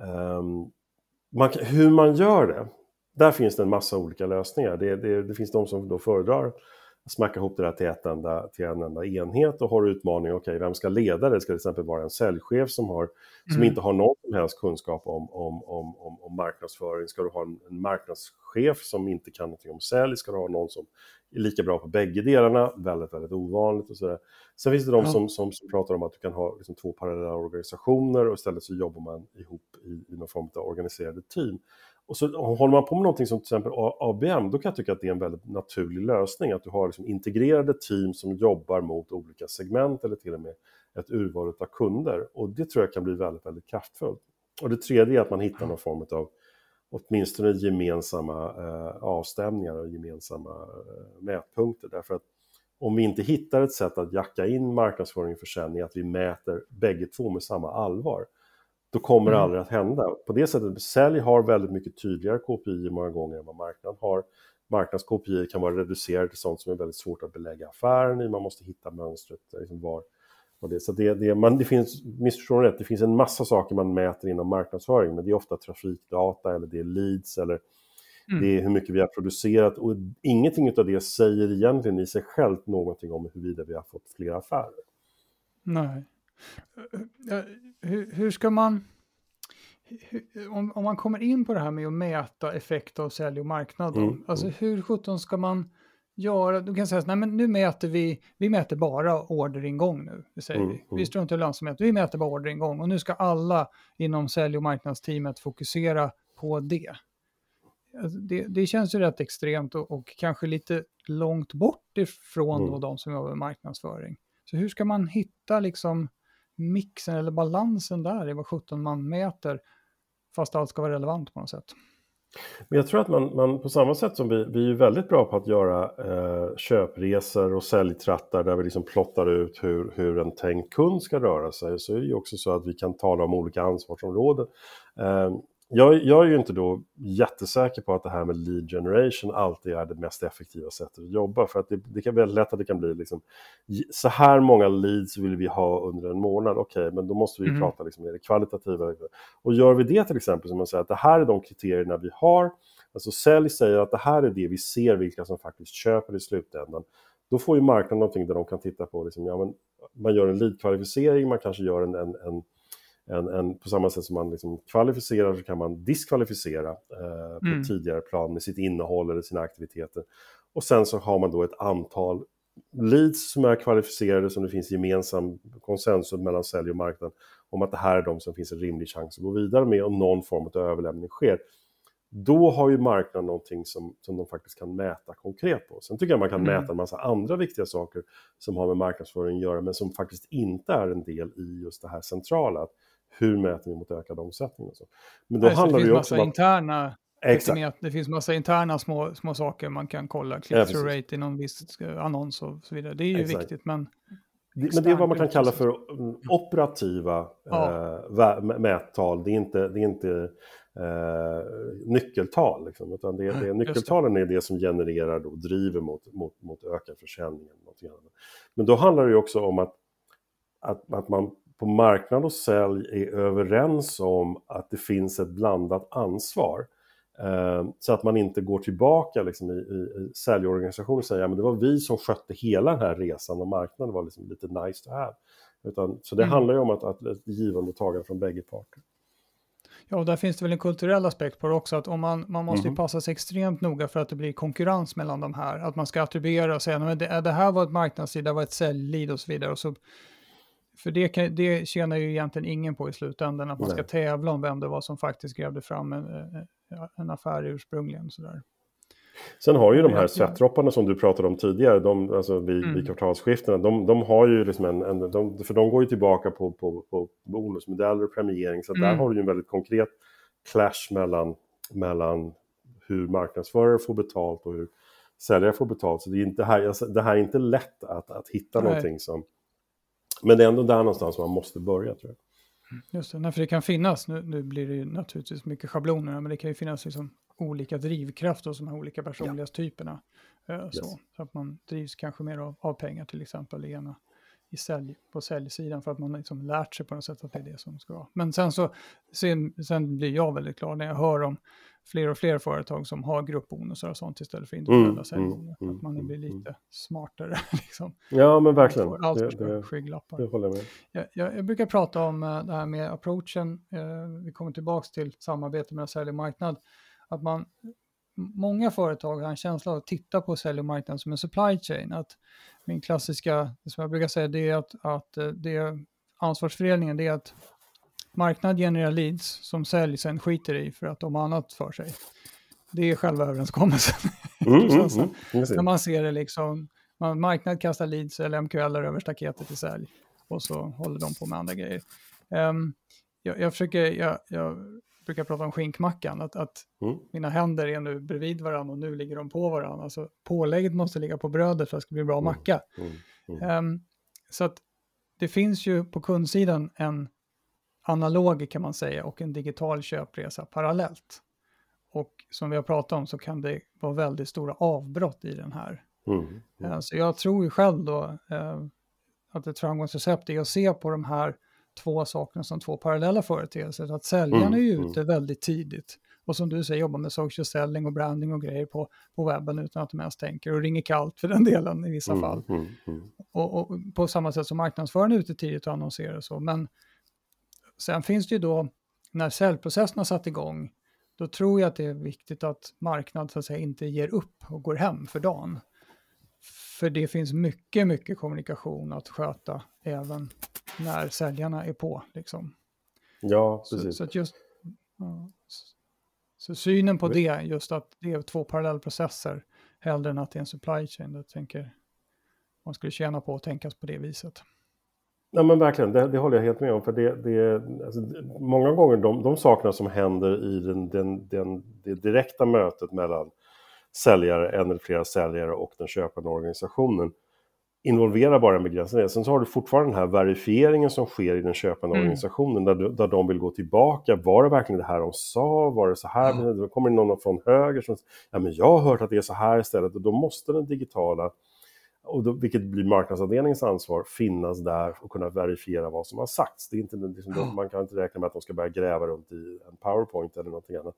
ehm, man, hur man gör det. Där finns det en massa olika lösningar. Det, det, det finns de som då föredrar smacka ihop det där till, ett enda, till en enda enhet och har utmaningen, okej, okay, vem ska leda det? Ska det till exempel vara en säljchef som, har, som mm. inte har någon som helst kunskap om, om, om, om, om marknadsföring? Ska du ha en, en marknadschef som inte kan någonting om sälj? Ska du ha någon som är lika bra på bägge delarna? Väldigt, väldigt ovanligt och sådär. Sen finns det de ja. som, som, som, pratar om att du kan ha liksom, två parallella organisationer och istället så jobbar man ihop i, i någon form av organiserade team. Och så håller man på med någonting som till exempel ABM, då kan jag tycka att det är en väldigt naturlig lösning. Att du har liksom integrerade team som jobbar mot olika segment eller till och med ett urval av kunder. Och det tror jag kan bli väldigt, väldigt kraftfullt. Och det tredje är att man hittar någon form av åtminstone gemensamma eh, avstämningar och gemensamma eh, mätpunkter. Därför att om vi inte hittar ett sätt att jacka in marknadsföring och försäljning, att vi mäter bägge två med samma allvar, då kommer det mm. aldrig att hända. På det sättet, sälj har väldigt mycket tydligare KPI många gånger än vad marknaden har. Marknads KPI kan vara reducerade till sånt som är väldigt svårt att belägga affären i, man måste hitta mönstret. Liksom var, det, så det, det, man, det finns, missförstå rätt, det finns en massa saker man mäter inom marknadsföring, men det är ofta trafikdata eller det är leads eller mm. det är hur mycket vi har producerat och ingenting av det säger egentligen i sig självt någonting om huruvida vi har fått fler affärer. Nej. Hur, hur ska man, om, om man kommer in på det här med att mäta effekt av sälj och marknad, mm, mm. alltså hur sjutton ska man göra? Du kan säga nej men nu mäter vi, vi mäter bara orderingång nu, det säger mm, vi. Vi mm. struntar i lönsamhet, vi mäter bara orderingång och nu ska alla inom sälj och marknadsteamet fokusera på det. Alltså det, det, känns ju rätt extremt och, och kanske lite långt bort ifrån mm. de som jobbar med marknadsföring. Så hur ska man hitta liksom mixen eller balansen där i vad 17 man mäter, fast allt ska vara relevant på något sätt. Men jag tror att man, man på samma sätt som vi, vi är väldigt bra på att göra eh, köpresor och säljtrattar där vi liksom plottar ut hur, hur en tänkt kund ska röra sig, så är det ju också så att vi kan tala om olika ansvarsområden. Eh, jag, jag, är ju inte då jättesäker på att det här med lead generation alltid är det mest effektiva sättet att jobba. För att det, det kan väldigt lätt att det kan bli liksom, så här många leads vill vi ha under en månad. Okej, okay, men då måste vi mm. prata liksom, är det kvalitativa. Och gör vi det till exempel, som man säger att det här är de kriterierna vi har. Alltså sälj säger att det här är det vi ser vilka som faktiskt köper i slutändan. Då får ju marknaden någonting där de kan titta på, liksom, ja, men man gör en lead-kvalificering, man kanske gör en, en, en en, en, på samma sätt som man liksom kvalificerar så kan man diskvalificera eh, på mm. tidigare plan med sitt innehåll eller sina aktiviteter. Och sen så har man då ett antal leads som är kvalificerade som det finns gemensam konsensus mellan sälj och marknad om att det här är de som finns en rimlig chans att gå vidare med och någon form av överlämning sker. Då har ju marknaden någonting som, som de faktiskt kan mäta konkret på. Sen tycker jag man kan mm. mäta en massa andra viktiga saker som har med marknadsföring att göra men som faktiskt inte är en del i just det här centrala. Hur mäter vi mot ökad omsättning? Och så. Men då Nej, handlar det, det också om att... interna Exakt. Det finns massa interna små, små saker man kan kolla, click-through ja, rate i någon viss annons och så vidare. Det är ju Exakt. viktigt, men... men det är vad man kan kalla för operativa ja. eh, mättal. Det är inte, det är inte eh, nyckeltal. Liksom, utan det, det, nyckeltalen är det som genererar och driver mot, mot, mot ökad försäljning. Men då handlar det ju också om att, att, att man på marknad och sälj är överens om att det finns ett blandat ansvar. Eh, så att man inte går tillbaka liksom, i, i, i säljorganisationen och säger att ja, det var vi som skötte hela den här resan och marknaden var liksom lite nice to have. Utan, så det mm. handlar ju om att, att ett givande och tagande från bägge parter. Ja, och där finns det väl en kulturell aspekt på det också, att om man, man måste mm. passa sig extremt noga för att det blir konkurrens mellan de här, att man ska attribuera och säga att det, det här var ett marknadssida, det var ett säljlead och så vidare. Och så, för det, kan, det tjänar ju egentligen ingen på i slutändan, att man Nej. ska tävla om vem det var som faktiskt grävde fram en, en affär ursprungligen. Sådär. Sen har ju de här svettdropparna som du pratade om tidigare, de, alltså vid, mm. vid kvartalsskiftena, de, de har ju liksom en, en de, för de går ju tillbaka på, på, på bonusmodeller och premiering, så mm. där har du ju en väldigt konkret clash mellan, mellan hur marknadsförare får betalt och hur säljare får betalt. Så det, är inte här, alltså, det här är inte lätt att, att hitta Nej. någonting som... Men det är ändå där någonstans man måste börja tror jag. Just det, för det kan finnas, nu, nu blir det ju naturligtvis mycket schabloner, men det kan ju finnas liksom olika drivkrafter hos de här olika personlighetstyperna. Ja. Eh, så, yes. så, att man drivs kanske mer av, av pengar till exempel i ena, i sälj, på säljsidan för att man liksom lärt sig på något sätt att det är det som ska vara. Men sen så sen, sen blir jag väldigt glad när jag hör om fler och fler företag som har gruppbonusar och sånt istället för individuella mm, säljbonuser. Mm, att man mm, blir mm. lite smartare. Liksom. Ja, men verkligen. Allt det, det, skygglappar. Det håller jag med. Jag, jag, jag, brukar prata om uh, det här med approachen. Uh, vi kommer tillbaka till samarbete mellan sälj och marknad att man, många företag har en känsla av att titta på sälj och marknad som en supply chain. Att min klassiska, som jag brukar säga, det är att, att eh, det är ansvarsfördelningen, det är att marknad genererar leads som sälj sen skiter i för att de har annat för sig. Det är själva överenskommelsen. Mm, mm, mm, När man ser det liksom, man, marknad kastar leads eller MQL över staketet i sälj och så håller de på med andra grejer. Um, jag, jag, försöker, jag, jag brukar prata om skinkmackan, att, att mm. mina händer är nu bredvid varandra och nu ligger de på varandra. Alltså pålägget måste ligga på brödet för att det ska bli bra mm. macka. Um, så att det finns ju på kundsidan en analog kan man säga och en digital köpresa parallellt. Och som vi har pratat om så kan det vara väldigt stora avbrott i den här. Mm, mm. Uh, så jag tror ju själv då uh, att ett framgångsrecept är att se på de här två sakerna som två parallella företeelser. Att säljaren mm, är ju ute mm. väldigt tidigt och som du säger jobbar med social selling och branding och grejer på, på webben utan att de ens tänker och ringer kallt för den delen i vissa mm, fall. Mm, mm. och, och, på samma sätt som marknadsföraren är ute tidigt och annonserar och så. Men sen finns det ju då, när säljprocessen har satt igång, då tror jag att det är viktigt att marknad så att säga inte ger upp och går hem för dagen. För det finns mycket, mycket kommunikation att sköta även när säljarna är på. Liksom. Ja, precis. Så, så just, ja, så synen på det, just att det är två parallellprocesser, hellre än att det är en supply chain, jag tänker man skulle tjäna på att tänka på det viset. Ja men verkligen, det, det håller jag helt med om. För det, det, alltså, många gånger de, de sakerna som händer i den, den, den, det direkta mötet mellan säljare, en eller flera säljare och den köpande organisationen involverar bara en begränsad del. Sen så har du fortfarande den här verifieringen som sker i den köpande mm. organisationen där, där de vill gå tillbaka. Var det verkligen det här de sa? Var det så här? Mm. Då kommer någon från höger som ja, men jag har hört att det är så här istället. Och då måste den digitala, och då, vilket blir marknadsavdelningens ansvar, finnas där och kunna verifiera vad som har sagts. Det är inte, liksom, mm. Man kan inte räkna med att de ska börja gräva runt i en powerpoint eller någonting annat.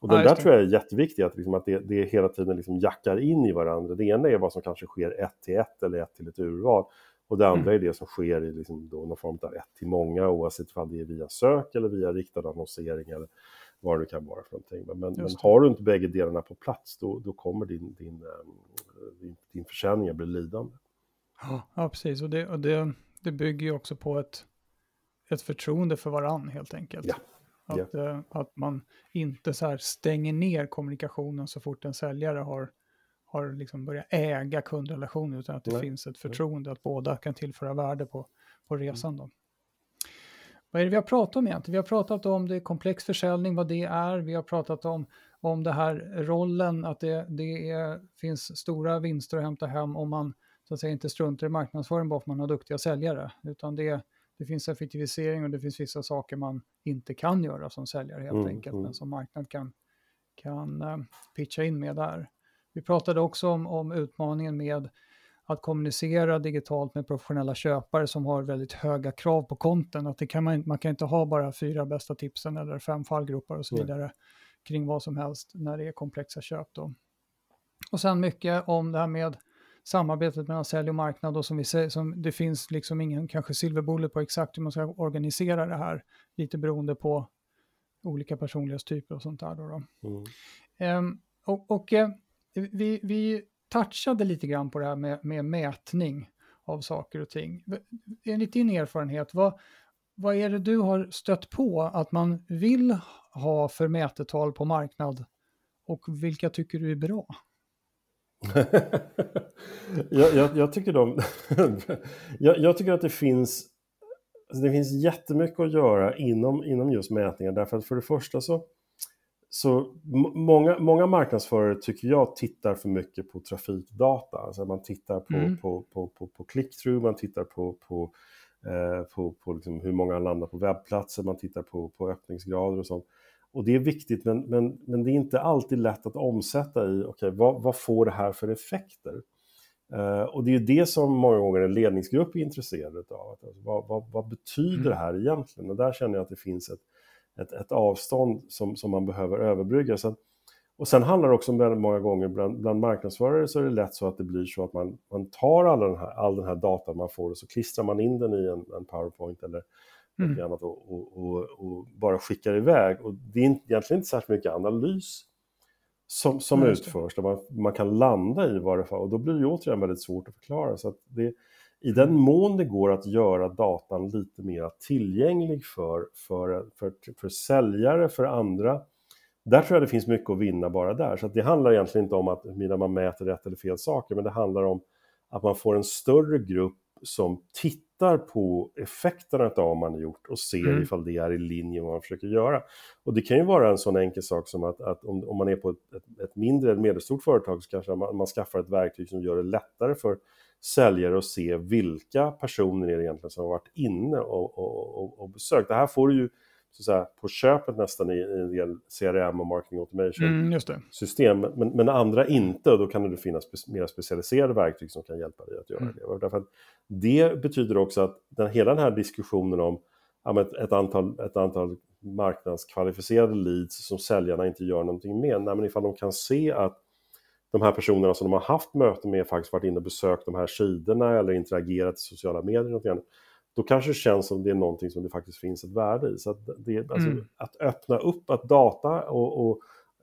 Och den ja, där tror jag är jätteviktig, att, liksom, att det, det hela tiden liksom jackar in i varandra. Det ena är vad som kanske sker ett till ett eller ett till ett urval. Och det andra mm. är det som sker i liksom då någon form av ett till många, oavsett om det är via sök eller via riktad annonsering eller vad det kan vara för någonting. Men, men har du inte bägge delarna på plats, då, då kommer din, din, ehm, din, din försäljning att bli lidande. Ja, precis. Och det, och det, det bygger ju också på ett, ett förtroende för varann helt enkelt. Ja. Att, yeah. att man inte så här stänger ner kommunikationen så fort en säljare har, har liksom börjat äga kundrelationen utan att det Nej. finns ett förtroende att båda kan tillföra värde på, på mm. resan. Då. Vad är det vi har pratat om egentligen? Vi har pratat om det komplex försäljning, vad det är. Vi har pratat om, om det här rollen, att det, det är, finns stora vinster att hämta hem om man så att säga, inte struntar i marknadsföring bara för att man har duktiga säljare, utan det, det finns effektivisering och det finns vissa saker man inte kan göra som säljare helt mm, enkelt, mm. men som marknad kan, kan uh, pitcha in med där. Vi pratade också om, om utmaningen med att kommunicera digitalt med professionella köpare som har väldigt höga krav på konten. Att det kan man, man kan inte ha bara fyra bästa tipsen eller fem fallgrupper och så vidare mm. kring vad som helst när det är komplexa köp. Då. Och sen mycket om det här med samarbetet mellan sälj och marknad och som vi säger, som det finns liksom ingen kanske silverbullet på exakt hur man ska organisera det här, lite beroende på olika personlighetstyper och sånt där. Då, då. Mm. Um, och, och uh, vi, vi touchade lite grann på det här med, med mätning av saker och ting. Enligt din erfarenhet, vad, vad är det du har stött på att man vill ha för mätetal på marknad och vilka tycker du är bra? jag, jag, jag, tycker de, jag, jag, tycker att det finns, alltså det finns jättemycket att göra inom, inom just mätningar därför att för det första så så många, många marknadsförare tycker jag tittar för mycket på trafikdata. Alltså man tittar på, mm. på, på, på, på click-through, man tittar på, på, eh, på, på liksom hur många landar på webbplatser, man tittar på, på öppningsgrader och sånt. Och det är viktigt, men, men, men det är inte alltid lätt att omsätta i, okej, okay, vad, vad får det här för effekter? Uh, och det är ju det som många gånger en ledningsgrupp är intresserad av. Alltså, vad, vad, vad betyder mm. det här egentligen? Och där känner jag att det finns ett, ett, ett avstånd som, som man behöver överbrygga. Så, och sen handlar det också väldigt många gånger bland, bland marknadsförare så är det lätt så att det blir så att man, man tar all den, här, all den här datan man får och så klistrar man in den i en, en powerpoint eller mm. något annat och, och, och, och, bara skickar iväg. Och det är egentligen inte särskilt mycket analys som, som mm. utförs, där man, man kan landa i vad det är och då blir det återigen väldigt svårt att förklara. Så att det, i den mån det går att göra datan lite mer tillgänglig för, för, för, för säljare, för andra, där tror jag det finns mycket att vinna bara där. Så det handlar egentligen inte om att man mäter rätt eller fel saker, men det handlar om att man får en större grupp som tittar på effekterna av vad man har gjort och ser mm. ifall det är i linje med vad man försöker göra. Och det kan ju vara en sån enkel sak som att, att om, om man är på ett, ett, ett mindre eller medelstort företag så kanske man, man skaffar ett verktyg som gör det lättare för säljare och se vilka personer är det egentligen som har varit inne och, och, och, och besökt. Det här får du ju så säga, på köpet nästan i, i en del CRM och marketing automation mm, men, men andra inte, och då kan det finnas spe, mer specialiserade verktyg som kan hjälpa dig att göra mm. det. Därför att det betyder också att den, hela den här diskussionen om ja, ett, ett, antal, ett antal marknadskvalificerade leads som säljarna inte gör någonting med, nej, men ifall de kan se att de här personerna som de har haft möten med faktiskt varit inne och besökt de här sidorna eller interagerat i sociala medier. då kanske det känns som det är någonting som det faktiskt finns ett värde i. Så att, det, alltså, mm. att öppna upp att data och, och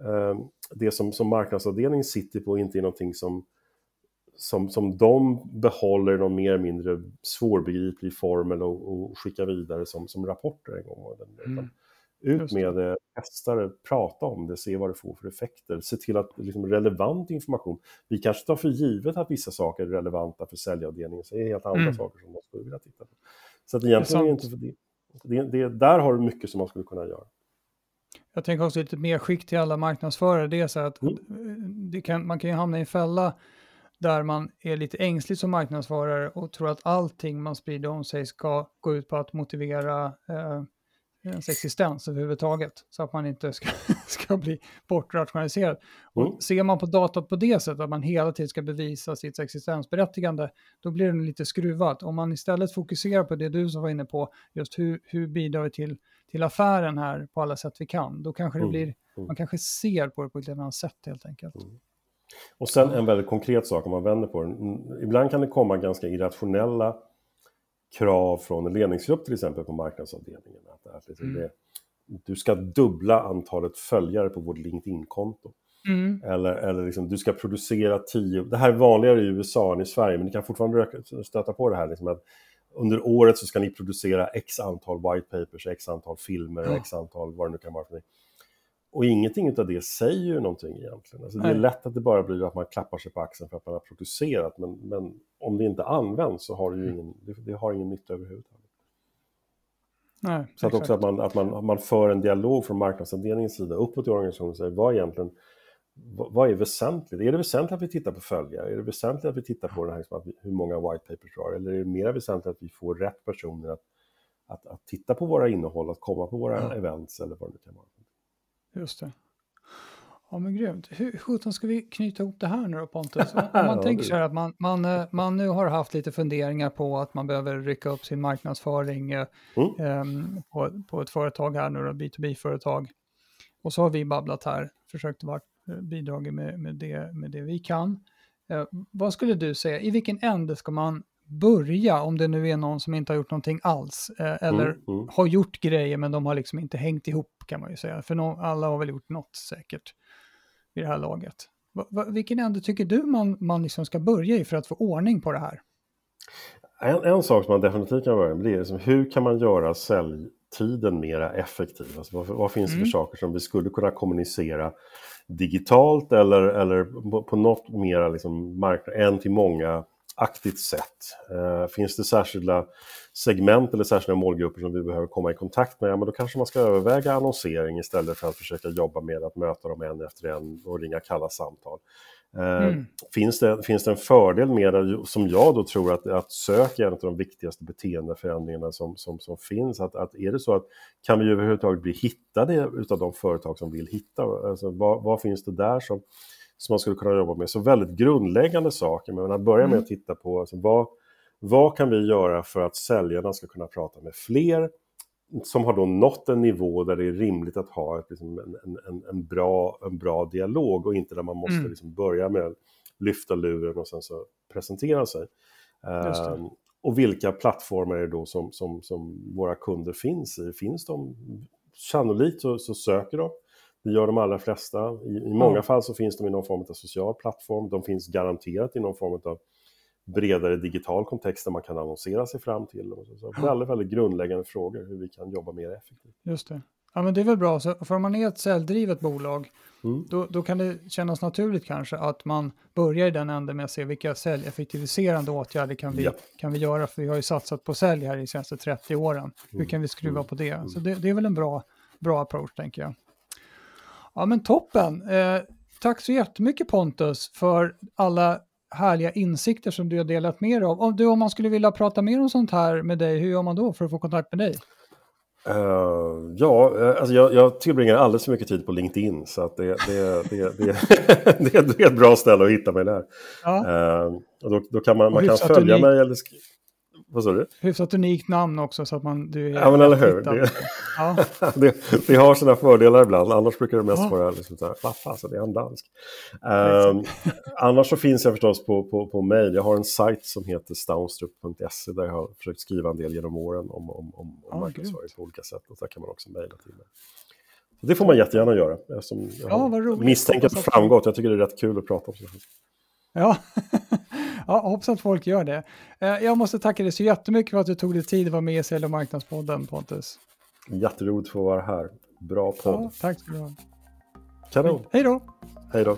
eh, det som, som marknadsavdelningen sitter på inte är någonting som, som, som de behåller i någon mer eller mindre svårbegriplig form eller, och, och skickar vidare som, som rapporter en gång. Mm. Ut med det, testa det, prata om det, se vad det får för effekter. Se till att liksom, relevant information, vi kanske tar för givet att vissa saker är relevanta för säljavdelningen, så det är helt andra mm. saker som man skulle vilja titta på. Så att egentligen är, är inte för det. Det, det. Där har du mycket som man skulle kunna göra. Jag tänker också lite mer skick till alla marknadsförare, det är så att mm. kan, man kan ju hamna i en fälla där man är lite ängslig som marknadsförare och tror att allting man sprider om sig ska gå ut på att motivera eh, ens existens överhuvudtaget. Så att man inte ska, ska bli bortrationaliserad. Mm. Och ser man på datat på det sättet, att man hela tiden ska bevisa sitt existensberättigande, då blir det lite skruvat. Om man istället fokuserar på det du som var inne på, just hur, hur bidrar vi till, till affären här på alla sätt vi kan, då kanske det mm. blir, mm. man kanske ser på det på ett annat sätt helt enkelt. Mm. Och sen en väldigt konkret sak om man vänder på den. Ibland kan det komma ganska irrationella krav från en ledningsgrupp till exempel på marknadsavdelningen. Att, att liksom mm. det, du ska dubbla antalet följare på vårt LinkedIn-konto. Mm. Eller, eller liksom, du ska producera tio, det här är vanligare i USA än i Sverige, men ni kan fortfarande stöta på det här. Liksom att under året så ska ni producera x antal white papers, x antal filmer, mm. x antal vad det nu kan vara för någonting. Och ingenting av det säger ju någonting egentligen. Alltså det är lätt att det bara blir att man klappar sig på axeln för att man har producerat, men, men om det inte används så har det ju mm. ingen, det, det har ingen nytta överhuvudtaget. Nej, så att också att, man, att man, man för en dialog från marknadsavdelningens sida uppåt i organisationen och säger vad egentligen, vad är väsentligt? Är det väsentligt att vi tittar på följare? Är det väsentligt att vi tittar på det här, liksom, hur många white papers vi har? Eller är det mer väsentligt att vi får rätt personer att, att, att titta på våra innehåll, att komma på våra ja. events eller vad det kan vara? Just det. Ja men grymt. Hur sjutton ska vi knyta ihop det här nu då Pontus? Om man ja, tänker så här att man, man, eh, man nu har haft lite funderingar på att man behöver rycka upp sin marknadsföring eh, mm. eh, på, på ett företag här nu då, B2B-företag. Och så har vi babblat här, försökt vara eh, bidragit med, med, det, med det vi kan. Eh, vad skulle du säga, i vilken ände ska man börja om det nu är någon som inte har gjort någonting alls? Eh, eller mm, mm. har gjort grejer men de har liksom inte hängt ihop kan man ju säga. För no alla har väl gjort något säkert vid det här laget. Va, va, vilken ände tycker du man, man liksom ska börja i för att få ordning på det här? En, en sak som man definitivt kan börja med är liksom, hur kan man göra säljtiden mer effektiv? Alltså, vad, vad finns det mm. för saker som vi skulle kunna kommunicera digitalt eller, eller på, på något mer liksom, marknad, en till många aktivt sätt? Eh, finns det särskilda segment eller särskilda målgrupper som vi behöver komma i kontakt med, ja, men då kanske man ska överväga annonsering istället för att försöka jobba med att möta dem en efter en och ringa kalla samtal. Eh, mm. finns, det, finns det en fördel med det, som jag då tror att, att sök är en av de viktigaste beteendeförändringarna som, som, som finns. Att, att är det så att kan vi överhuvudtaget bli hittade av de företag som vill hitta? Alltså, vad, vad finns det där som, som man skulle kunna jobba med? Så väldigt grundläggande saker, men att börja med mm. att titta på alltså, vad, vad kan vi göra för att säljarna ska kunna prata med fler som har då nått en nivå där det är rimligt att ha ett, liksom en, en, en, bra, en bra dialog och inte där man måste mm. liksom börja med att lyfta luren och sen så presentera sig. Um, och vilka plattformar är det då som, som, som våra kunder finns i? Finns de? Sannolikt så, så söker de. Det gör de allra flesta. I, i många mm. fall så finns de i någon form av social plattform. De finns garanterat i någon form av bredare digital kontext där man kan annonsera sig fram till. Så väldigt, väldigt grundläggande frågor hur vi kan jobba mer effektivt. Just det. Ja, men det är väl bra, så för om man är ett säljdrivet bolag, mm. då, då kan det kännas naturligt kanske att man börjar i den änden med att se vilka säljeffektiviserande åtgärder kan vi, ja. kan vi göra, för vi har ju satsat på sälj här i senaste 30 åren. Hur mm. kan vi skruva mm. på det? Så det, det, är väl en bra, bra approach, tänker jag. Ja, men toppen. Eh, tack så jättemycket Pontus för alla härliga insikter som du har delat med dig av. Om, du, om man skulle vilja prata mer om sånt här med dig, hur gör man då för att få kontakt med dig? Uh, ja, uh, alltså jag, jag tillbringar alldeles för mycket tid på LinkedIn så att det, det, det, det, det, är ett bra ställe att hitta mig där. Ja. Uh, och då, då kan man, man kan följa mig eller vad sa du? Hyfsat unikt namn också så att man... Du ja men eller hur. Det, ja. det, det, har sina fördelar ibland, annars brukar det mest ja. vara liksom så här, vad alltså det är en dansk. Um, annars så finns jag förstås på, på, på mail. Jag har en sajt som heter staunstrup.se där jag har försökt skriva en del genom åren om, om, om, om marknadsföring på olika sätt. Och där kan man också mejla till mig. Så det får man jättegärna göra. Eftersom jag ja, misstänker att det framgått. Jag tycker det är rätt kul att prata om sånt. Ja. Ja, hoppas att folk gör det. Eh, jag måste tacka dig så jättemycket för att du tog dig tid att vara med i Sälj och marknadspodden, Pontus. Jätteroligt att få vara här. Bra podd. Ja, tack ska du ha. Kanon. Hej då. Hej då.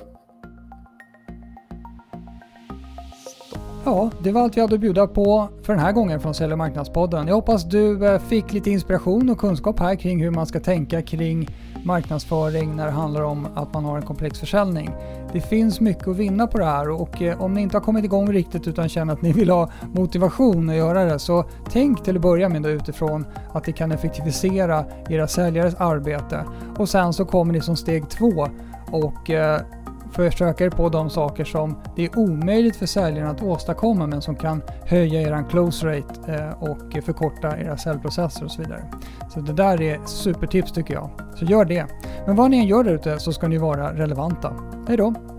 Ja, det var allt vi hade att bjuda på för den här gången från Sälj och marknadspodden. Jag hoppas du eh, fick lite inspiration och kunskap här kring hur man ska tänka kring marknadsföring när det handlar om att man har en komplex försäljning. Det finns mycket att vinna på det här och eh, om ni inte har kommit igång riktigt utan känner att ni vill ha motivation att göra det så tänk till att börja med utifrån att det kan effektivisera era säljares arbete och sen så kommer ni som steg två och eh, försöka er på de saker som det är omöjligt för säljaren att åstadkomma men som kan höja er close rate eh, och förkorta era säljprocesser och så vidare. Så det där är supertips tycker jag. Så gör det. Men vad ni än gör där ute så ska ni vara relevanta. Hej då!